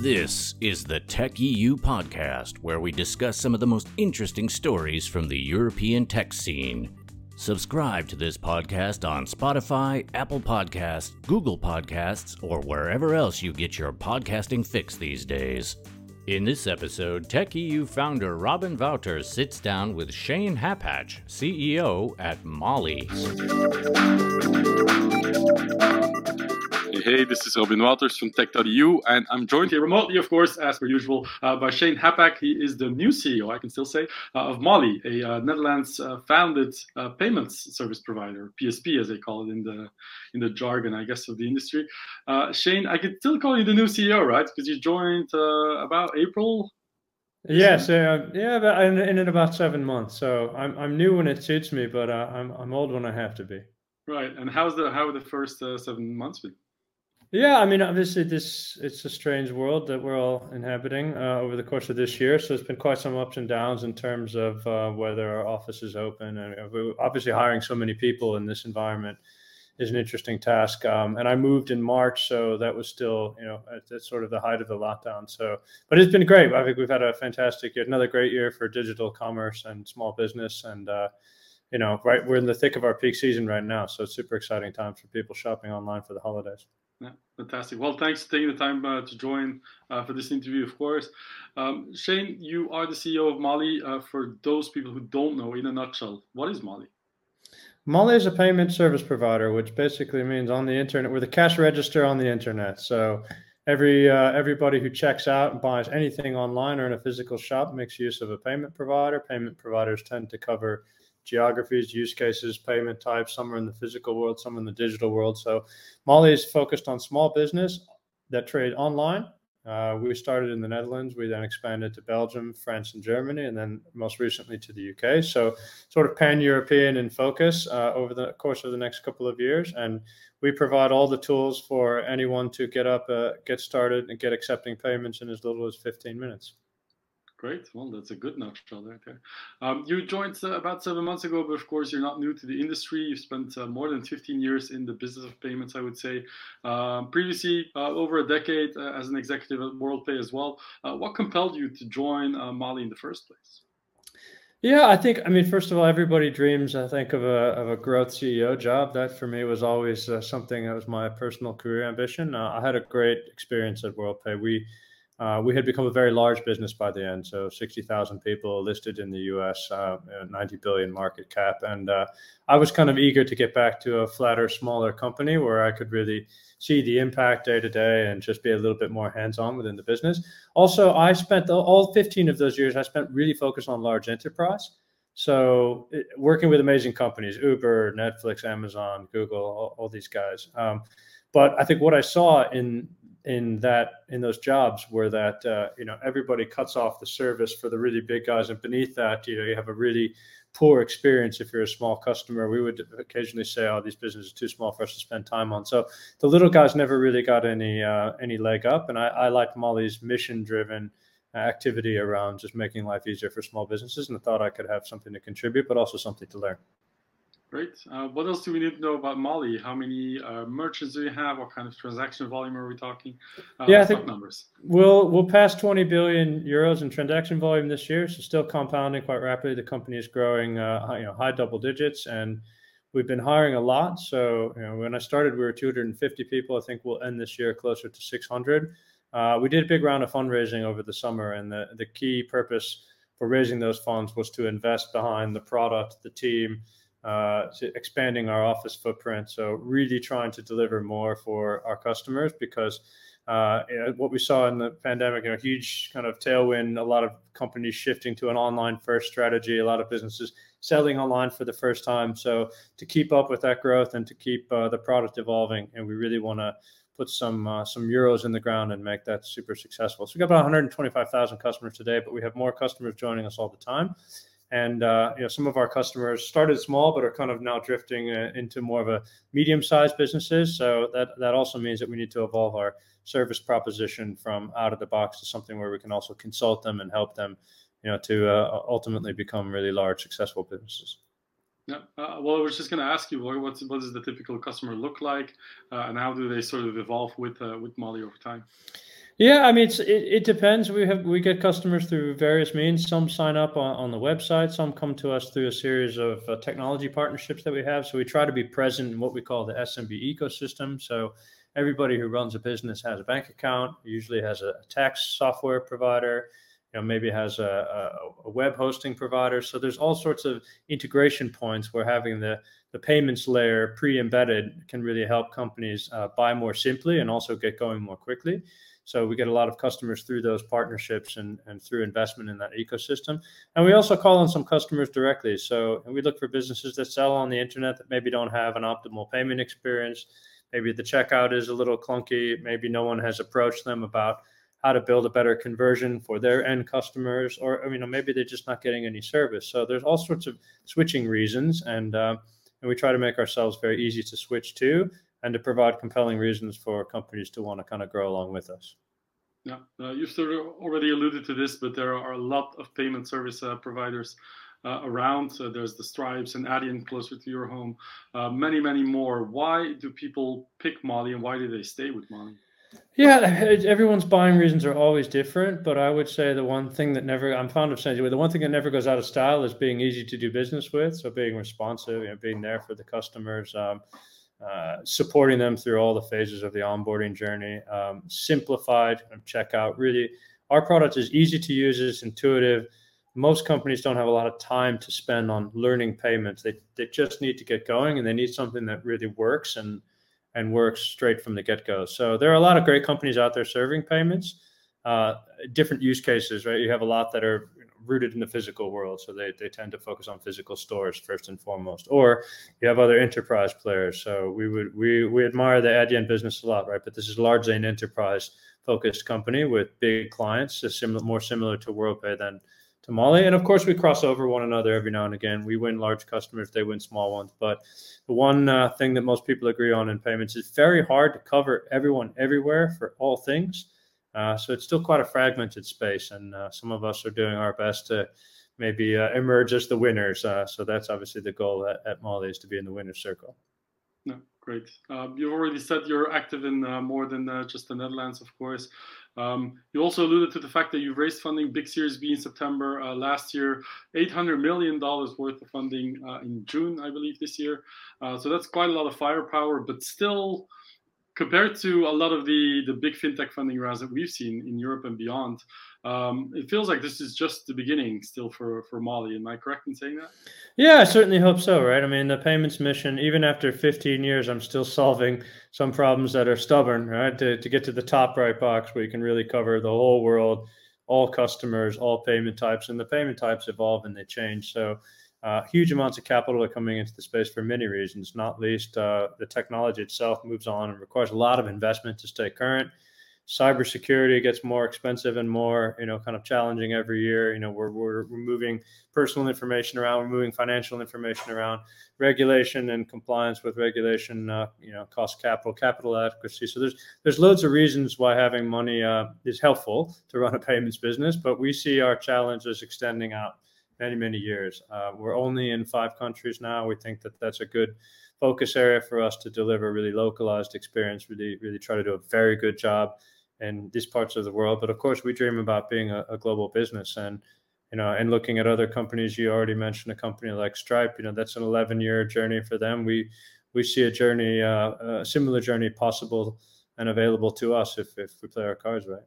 This is the Tech.eu podcast, where we discuss some of the most interesting stories from the European tech scene. Subscribe to this podcast on Spotify, Apple Podcasts, Google Podcasts, or wherever else you get your podcasting fix these days. In this episode, Tech.eu founder Robin Wouters sits down with Shane Happach, CEO at Mollie. Hey, this is Robin Wouters from Tech.eu, and I'm joined here remotely, of course, as per usual, uh, by Shane Happach. He is the new CEO, I can still say, uh, of Mollie, a uh, Netherlands-founded uh, uh, payments service provider, PSP, as they call it in the in the jargon, I guess, of the industry. Uh, Shane, I could still call you the new CEO, right? Because you joined about April. Yes, yeah, yeah, in, in about seven months. So I'm I'm new when it suits me, but I'm I'm old when I have to be. Right. And how's the how the first seven months been? Yeah, I mean, obviously, this it's a strange world that we're all inhabiting uh, over the course of this year. So it's been quite some ups and downs in terms of uh, whether our office is open, and obviously hiring so many people in this environment is an interesting task. Um, and I moved in March, so that was still, you know, at, at, sort of the height of the lockdown. So, but it's been great. I think we've had a fantastic year, another great year for digital commerce and small business, and uh, you know, right, we're in the thick of our peak season right now, so it's super exciting times for people shopping online for the holidays. Yeah, fantastic. Well, thanks for taking the time uh, to join uh, for this interview, of course. Um, Shane, you are the CEO of Mollie. Uh, for those people who don't know, in a nutshell, what is Mollie? Mollie is a payment service provider, which basically means on the internet, we're the cash register on the internet. So every uh, everybody who checks out and buys anything online or in a physical shop makes use of a payment provider. Payment providers tend to cover geographies, use cases, payment types. Some are in the physical world, some in the digital world. So Mollie is focused on small business that trade online. Uh, we started in the Netherlands. We then expanded to Belgium, France, and Germany, and then most recently to the UK. So, sort of pan European in focus uh, over the course of the next couple of years. And we provide all the tools for anyone to get up, uh, get started, and get accepting payments in as little as 15 minutes. Great. Well, that's a good nutshell right there. Um, you joined uh, about seven months ago, but of course, you're not new to the industry. You've spent uh, more than 15 years in the business of payments, I would say. Um, previously, uh, over a decade uh, as an executive at WorldPay as well. Uh, what compelled you to join uh, Mollie in the first place? Yeah, I think, I mean, first of all, everybody dreams, I think, of a, of a growth CEO job. That for me was always something that was my personal career ambition. I had a great experience at WorldPay. We uh, we had become a very large business by the end, so 60,000 people listed in the US, uh, 90 billion market cap. And uh, I was kind of eager to get back to a flatter, smaller company where I could really see the impact day to day and just be a little bit more hands on within the business. Also, I spent all 15 of those years, I spent really focused on large enterprise. So, it, working with amazing companies, Uber, Netflix, Amazon, Google, all, all these guys. Um, but I think what I saw in in that in those jobs where that uh, you know everybody cuts off the service for the really big guys and beneath that you know you have a really poor experience if you're a small customer. We would occasionally say oh these businesses are too small for us to spend time on. So the little guys never really got any uh, any leg up and i, I like Mollie's mission driven activity around just making life easier for small businesses and i thought i could have something to contribute but also something to learn Great. Uh, what else do we need to know about Mollie? How many uh, merchants do you have? What kind of transaction volume are we talking? Uh, yeah, I think numbers. We'll we'll pass 20 billion euros in transaction volume this year, so still compounding quite rapidly. The company is growing, uh, you know, high double digits, and we've been hiring a lot. So you know, when I started, we were 250 people. I think we'll end this year closer to 600. Uh, we did a big round of fundraising over the summer, and the the key purpose for raising those funds was to invest behind the product, the team uh, expanding our office footprint. So really trying to deliver more for our customers because uh, what we saw in the pandemic, you know, huge kind of tailwind, a lot of companies shifting to an online first strategy, a lot of businesses selling online for the first time. So to keep up with that growth and to keep uh, the product evolving, and we really want to put some uh, some euros in the ground and make that super successful. So we've got about 125,000 customers today, but we have more customers joining us all the time. And uh, you know, some of our customers started small, but are kind of now drifting uh, into more of a medium-sized businesses. So that that also means that we need to evolve our service proposition from out of the box to something where we can also consult them and help them, you know, to uh, ultimately become really large, successful businesses. Yeah. Uh, well, I was just going to ask you, what's what does the typical customer look like, uh, and how do they sort of evolve with uh, with Mollie over time? Yeah, I mean, it, it depends. We have we get customers through various means. Some sign up on, on the website. Some come to us through a series of uh, technology partnerships that we have. So we try to be present in what we call the SMB ecosystem. So everybody who runs a business has a bank account. Usually has a tax software provider. You know, maybe has a, a, a web hosting provider. So there's all sorts of integration points where having the the payments layer pre-embedded can really help companies uh, buy more simply and also get going more quickly. So we get a lot of customers through those partnerships and, and through investment in that ecosystem. And we also call on some customers directly. So we look for businesses that sell on the internet that maybe don't have an optimal payment experience. Maybe the checkout is a little clunky. Maybe no one has approached them about how to build a better conversion for their end customers, or I mean, maybe they're just not getting any service. So there's all sorts of switching reasons, and uh, and we try to make ourselves very easy to switch to and to provide compelling reasons for companies to want to kind of grow along with us. Yeah, uh, you've sort of already alluded to this, but there are a lot of payment service uh, providers uh, around. there's the Stripes and Adyen closer to your home, uh, many, many more. Why do people pick Mollie and why do they stay with Mollie? Yeah, everyone's buying reasons are always different, but I would say the one thing that never, I'm fond of saying, the one thing that never goes out of style is being easy to do business with. So being responsive, you know, being there for the customers. Um, uh, supporting them through all the phases of the onboarding journey, um, simplified checkout. Really, our product is easy to use, it's intuitive. Most companies don't have a lot of time to spend on learning payments. They, they just need to get going and they need something that really works and, and works straight from the get go. So there are a lot of great companies out there serving payments, uh, different use cases, right? You have a lot that are rooted in the physical world, so they, they tend to focus on physical stores first and foremost. Or you have other enterprise players. So we would we we admire the Adyen business a lot, right? But this is largely an enterprise focused company with big clients, similar more similar to WorldPay than to Mollie. And of course, we cross over one another every now and again. We win large customers, they win small ones. But the one uh, thing that most people agree on in payments is very hard to cover everyone everywhere for all things. Uh, so it's still quite a fragmented space, and uh, some of us are doing our best to maybe uh, emerge as the winners. Uh, so that's obviously the goal at, at is to be in the winner's circle. No, great. Um, you've already said you're active in uh, more than just the Netherlands, of course. Um, you also alluded to the fact that you raised funding, big Series B in September last year, $800 million worth of funding in June, I believe, this year. so that's quite a lot of firepower, but still compared to a lot of the the big fintech funding rounds that we've seen in Europe and beyond, um, it feels like this is just the beginning still for for Mollie. Am I correct in saying that? Yeah, I certainly hope so. Right. I mean, the payments mission, even after 15 years, I'm still solving some problems that are stubborn. Right. To to get to the top right box where you can really cover the whole world, all customers, all payment types, and the payment types evolve and they change. So uh, huge amounts of capital are coming into the space for many reasons, not least uh, the technology itself moves on and requires a lot of investment to stay current. Cybersecurity gets more expensive and more, you know, kind of challenging every year. You know, we're, we're, moving personal information around, we're moving financial information around, regulation and compliance with regulation, uh, you know, cost capital, capital adequacy. So there's there's loads of reasons why having money uh, is helpful to run a payments business, but we see our challenges extending out many, many years. Uh, we're only in five countries now. We think that that's a good focus area for us to deliver really localized experience, really, really try to do a very good job in these parts of the world. But of course, we dream about being a, a global business and you know, and looking at other companies, you already mentioned a company like Stripe. You know, that's an 11-year journey for them. We we see a journey, uh, a similar journey possible and available to us if if we play our cards right.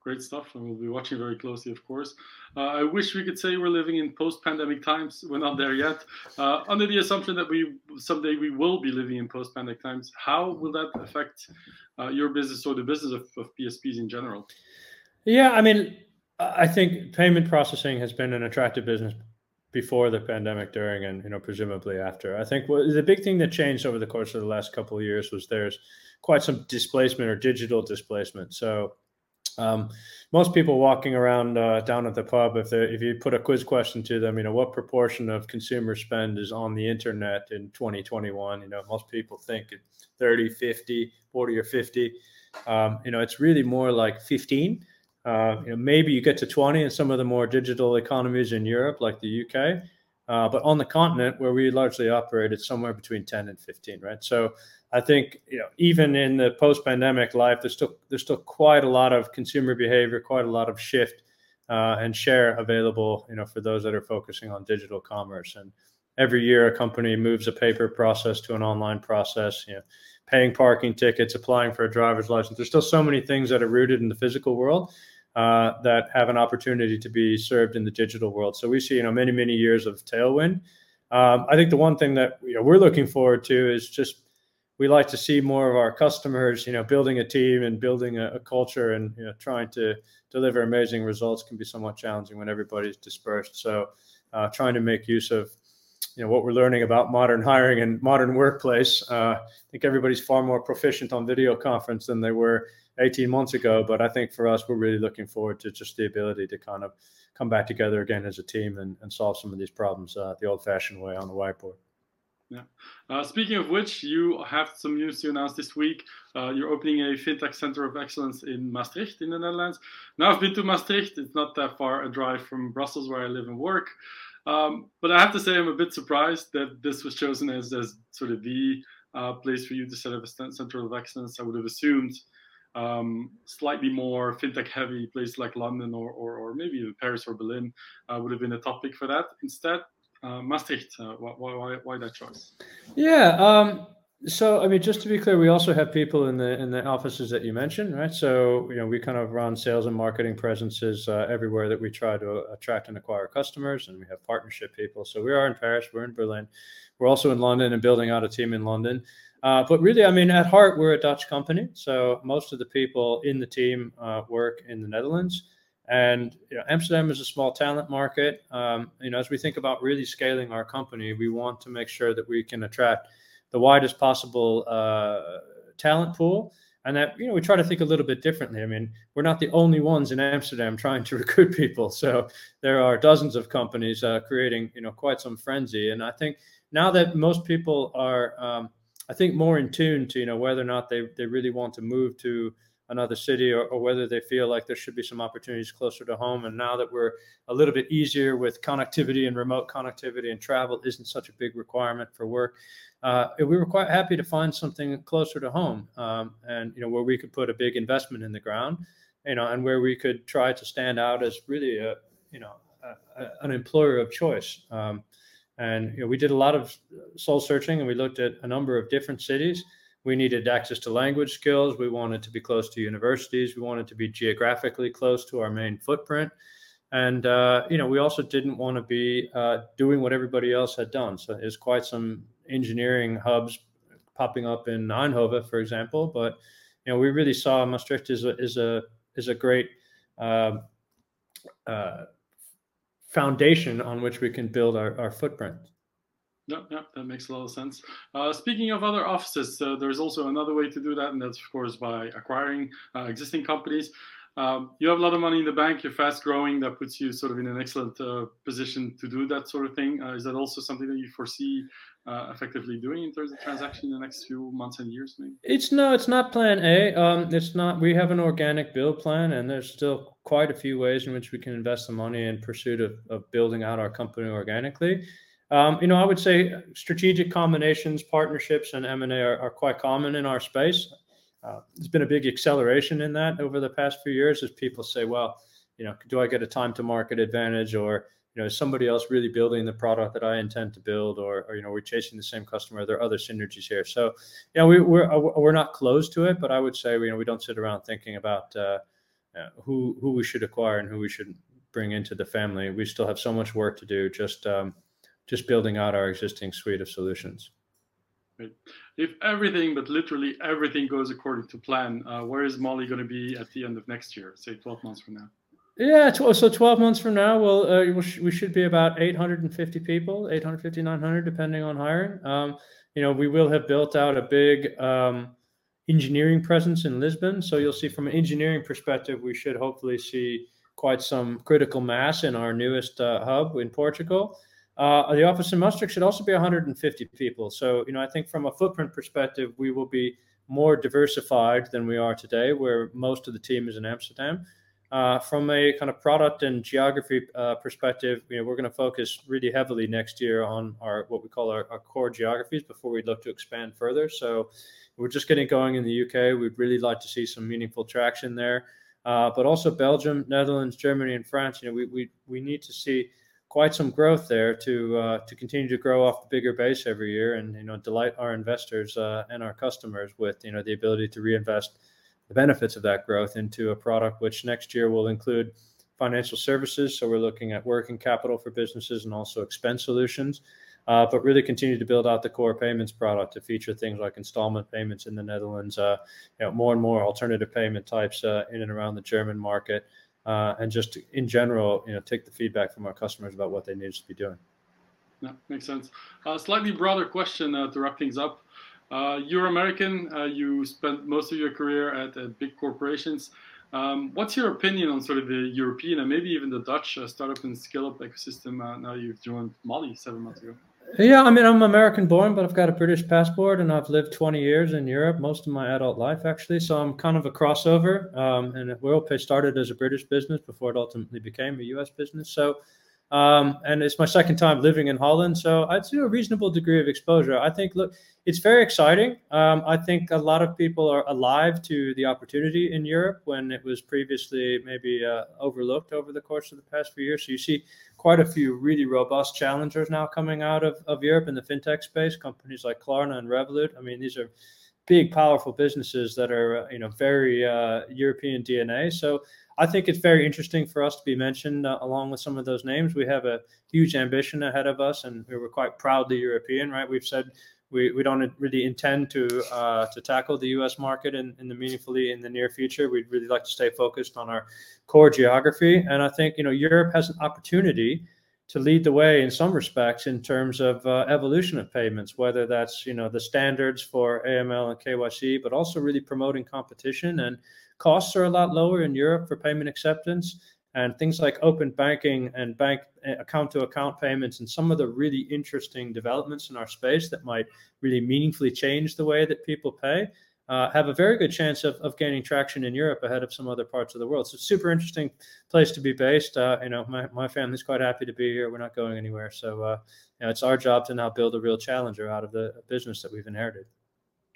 Great stuff, and we'll be watching very closely, of course. Uh, I wish we could say we're living in post-pandemic times. We're not there yet. Uh, under the assumption that we someday we will be living in post-pandemic times, how will that affect uh, your business or the business of, of PSPs in general? Yeah, I mean, I think payment processing has been an attractive business before the pandemic, during, and you know, presumably after. I think what, the big thing that changed over the course of the last couple of years was there's quite some displacement or digital displacement. So um, most people walking around uh, down at the pub, if they if you put a quiz question to them, you know, what proportion of consumer spend is on the internet in 2021? You know, most people think 30, 50, 40, or 50. Um, you know, it's really more like 15. Uh, you know, maybe you get to 20 in some of the more digital economies in Europe, like the UK. Uh, but on the continent where we largely operate, it's somewhere between 10 and 15, right? So I think you know even in the post-pandemic life, there's still there's still quite a lot of consumer behavior, quite a lot of shift uh, and share available, you know, for those that are focusing on digital commerce. And every year, a company moves a paper process to an online process. You know, paying parking tickets, applying for a driver's license. There's still so many things that are rooted in the physical world uh, that have an opportunity to be served in the digital world. So we see, you know, many many years of tailwind. Um, I think the one thing that you know, we're looking forward to is just we like to see more of our customers, you know, building a team and building a, a culture and you know, trying to deliver amazing results can be somewhat challenging when everybody's dispersed. So, uh, trying to make use of you know what we're learning about modern hiring and modern workplace. Uh, I think everybody's far more proficient on video conference than they were 18 months ago. But I think for us, we're really looking forward to just the ability to kind of come back together again as a team and, and solve some of these problems uh, the old-fashioned way on the whiteboard. Yeah. Uh, speaking of which, you have some news to announce this week. Uh, you're opening a fintech center of excellence in Maastricht, in the Netherlands. Now, I've been to Maastricht. It's not that far a drive from Brussels, where I live and work. Um, but I have to say, I'm a bit surprised that this was chosen as, as sort of the uh, place for you to set up a center of excellence. I would have assumed um, slightly more fintech heavy place like London or, or, or maybe even Paris or Berlin uh, would have been a topic for that. Instead, uh, Maastricht. Uh, why, why, why that choice? Yeah. Um, so I mean, just to be clear, we also have people in the in the offices that you mentioned, right? So you know, we kind of run sales and marketing presences uh, everywhere that we try to attract and acquire customers, and we have partnership people. So we are in Paris, we're in Berlin, we're also in London and building out a team in London. Uh, but really, I mean, at heart, we're a Dutch company. So most of the people in the team uh, work in the Netherlands. And you know, Amsterdam is a small talent market. Um, you know, as we think about really scaling our company, we want to make sure that we can attract the widest possible uh, talent pool, and that you know we try to think a little bit differently. I mean, we're not the only ones in Amsterdam trying to recruit people, so there are dozens of companies uh, creating you know quite some frenzy. And I think now that most people are, um, I think, more in tune to you know whether or not they they really want to move to another city or, or, whether they feel like there should be some opportunities closer to home. And now that we're a little bit easier with connectivity and remote connectivity and travel isn't such a big requirement for work, uh, we were quite happy to find something closer to home um, and, you know, where we could put a big investment in the ground, you know, and where we could try to stand out as really a, you know, a, a, an employer of choice. Um, and, you know, we did a lot of soul searching and we looked at a number of different cities we needed access to language skills. We wanted to be close to universities. We wanted to be geographically close to our main footprint. And, uh, you know, we also didn't want to be uh, doing what everybody else had done. So there's quite some engineering hubs popping up in Eindhoven, for example. But, you know, we really saw Maastricht is a, is a, is a great uh, uh foundation on which we can build our, our footprint. Yeah, yeah, that makes a lot of sense. Uh, speaking of other offices, uh, there's also another way to do that, and that's of course by acquiring uh, existing companies. Um, you have a lot of money in the bank. You're fast growing. That puts you sort of in an excellent uh, position to do that sort of thing. Uh, is that also something that you foresee uh, effectively doing in terms of transaction in the next few months and years? Maybe it's no, it's not Plan A. Um, it's not. We have an organic build plan, and there's still quite a few ways in which we can invest the money in pursuit of, of building out our company organically. Um, you know, I would say strategic combinations, partnerships, and M and A are, are, quite common in our space. Uh, there's been a big acceleration in that over the past few years as people say, well, you know, do I get a time to market advantage, or you know, is somebody else really building the product that I intend to build, or, or you know, we're chasing the same customer? Are there other synergies here? So, you know, we, we're we're not closed to it, but I would say you know we don't sit around thinking about uh, uh, who who we should acquire and who we should bring into the family. We still have so much work to do. Just um, just building out our existing suite of solutions. If everything, but literally everything goes according to plan, uh, where is Mollie going to be at the end of next year, say 12 months from now? Yeah, so 12 months from now, we'll, uh, we should be about 850 people, 850, 900, depending on hiring. Um, you know, we will have built out a big um, engineering presence in Lisbon. So you'll see from an engineering perspective, we should hopefully see quite some critical mass in our newest uh, hub in Portugal. Uh, the office in Maastricht should also be 150 people. So, you know, I think from a footprint perspective, we will be more diversified than we are today, where most of the team is in Amsterdam. uh, from a kind of product and geography uh, perspective, you know, we're going to focus really heavily next year on our what we call our, our, core geographies before we look to expand further. So we're just getting going in the UK. We'd really like to see some meaningful traction there, uh, but also Belgium, Netherlands, Germany, and France. You know, we we, we need to see quite some growth there to uh, to continue to grow off the bigger base every year, and you know, delight our investors uh, and our customers with you know the ability to reinvest the benefits of that growth into a product which next year will include financial services. So we're looking at working capital for businesses and also expense solutions, uh, but really continue to build out the core payments product to feature things like installment payments in the Netherlands, uh, you know, more and more alternative payment types uh, in and around the German market, uh, and just in general, you know, take the feedback from our customers about what they need to be doing. Yeah, makes sense. Uh, slightly broader question uh, to wrap things up. Uh, you're American. Uh, you spent most of your career at, at big corporations. Um, what's your opinion on sort of the European and maybe even the Dutch uh, startup and scale up ecosystem? Now you've joined Mollie seven months ago. Yeah, I mean, I'm American born, but I've got a British passport and I've lived 20 years in Europe, most of my adult life, actually. So I'm kind of a crossover. Um, and WorldPay started as a British business before it ultimately became a US business. So um, and it's my second time living in Holland, so I'd say a reasonable degree of exposure. I think, look, it's very exciting. Um, I think a lot of people are alive to the opportunity in Europe when it was previously maybe uh, overlooked over the course of the past few years. So you see quite a few really robust challengers now coming out of, of Europe in the fintech space, companies like Klarna and Revolut. I mean, these are big, powerful businesses that are, you know, very uh, European DNA. So I think it's very interesting for us to be mentioned uh, along with some of those names. We have a huge ambition ahead of us, and we were quite proudly European, right? We've said we, we don't really intend to uh, to tackle the U.S. market in, in the meaningfully in the near future. We'd really like to stay focused on our core geography, and I think you know Europe has an opportunity to lead the way in some respects in terms of uh, evolution of payments, whether that's you know the standards for AML and KYC, but also really promoting competition and costs are a lot lower in Europe for payment acceptance. And things like open banking and bank account to account payments, and some of the really interesting developments in our space that might really meaningfully change the way that people pay, uh, have a very good chance of, of gaining traction in Europe ahead of some other parts of the world. So, super interesting place to be based. Uh, you know, my, my family's quite happy to be here. We're not going anywhere. So, uh, you know, it's our job to now build a real challenger out of the business that we've inherited.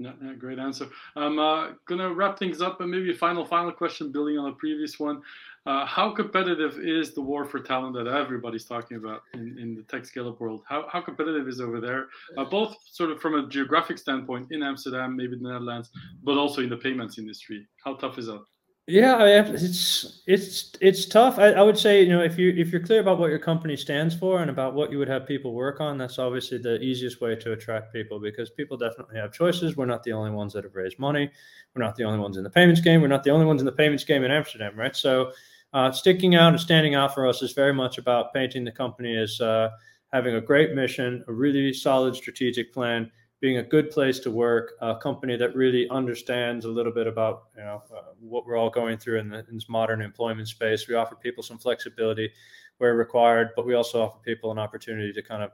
Yeah, yeah, great answer. I'm uh, gonna wrap things up, but maybe a final, final question, building on the previous one. Uh, how competitive is the war for talent that everybody's talking about in, in the tech scale-up world? How, how competitive is over there, uh, both sort of from a geographic standpoint in Amsterdam, maybe the Netherlands, but also in the payments industry? How tough is that? Yeah, it's it's it's tough. I, I, would say you know if you if you're clear about what your company stands for and about what you would have people work on, that's obviously the easiest way to attract people because people definitely have choices. We're not the only ones that have raised money. We're not the only ones in the payments game. We're not the only ones in the payments game in Amsterdam, right? So, uh, sticking out and standing out for us is very much about painting the company as uh, having a great mission, a really solid strategic plan, being a good place to work, a company that really understands a little bit about you know uh, what we're all going through in, the, in, this modern employment space. We offer people some flexibility where required, but we also offer people an opportunity to kind of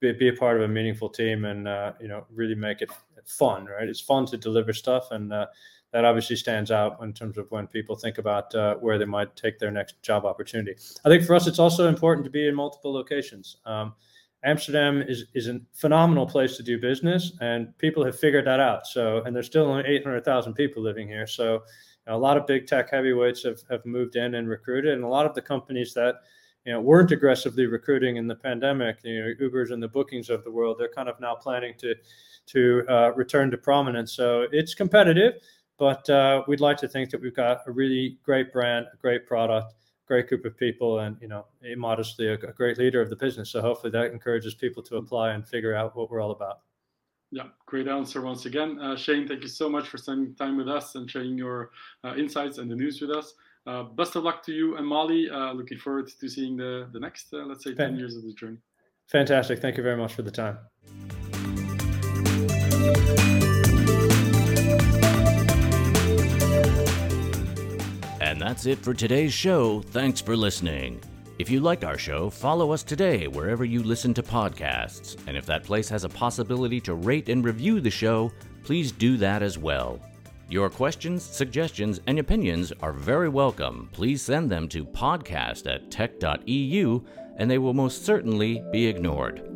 be, be a part of a meaningful team and uh, you know really make it fun. Right? It's fun to deliver stuff, and uh, that obviously stands out in terms of when people think about uh, where they might take their next job opportunity. I think for us, it's also important to be in multiple locations. Um, Amsterdam is is a phenomenal place to do business, and people have figured that out. So, and there's still only 800,000 people living here. So, a lot of big tech heavyweights have, have moved in and recruited, and a lot of the companies that you know weren't aggressively recruiting in the pandemic, you know, Ubers and the bookings of the world, they're kind of now planning to to uh, return to prominence. So it's competitive, but uh, we'd like to think that we've got a really great brand, a great product, great group of people and you know modestly a, a, great leader of the business. So hopefully that encourages people to apply and figure out what we're all about. Yeah great answer once again. Uh, shane thank you so much for spending time with us and sharing your uh, insights and the news with us. Uh, best of luck to you and Mollie. Uh, looking forward to seeing the the next uh, let's say 10 years of the journey. Fantastic. Thank you very much for the time And that's it for today's show. Thanks for listening. If you like our show, follow us today wherever you listen to podcasts. And if that place has a possibility to rate and review the show, please do that as well. Your questions, suggestions, and opinions are very welcome. Please send them to podcast at tech.eu and they will most certainly be ignored.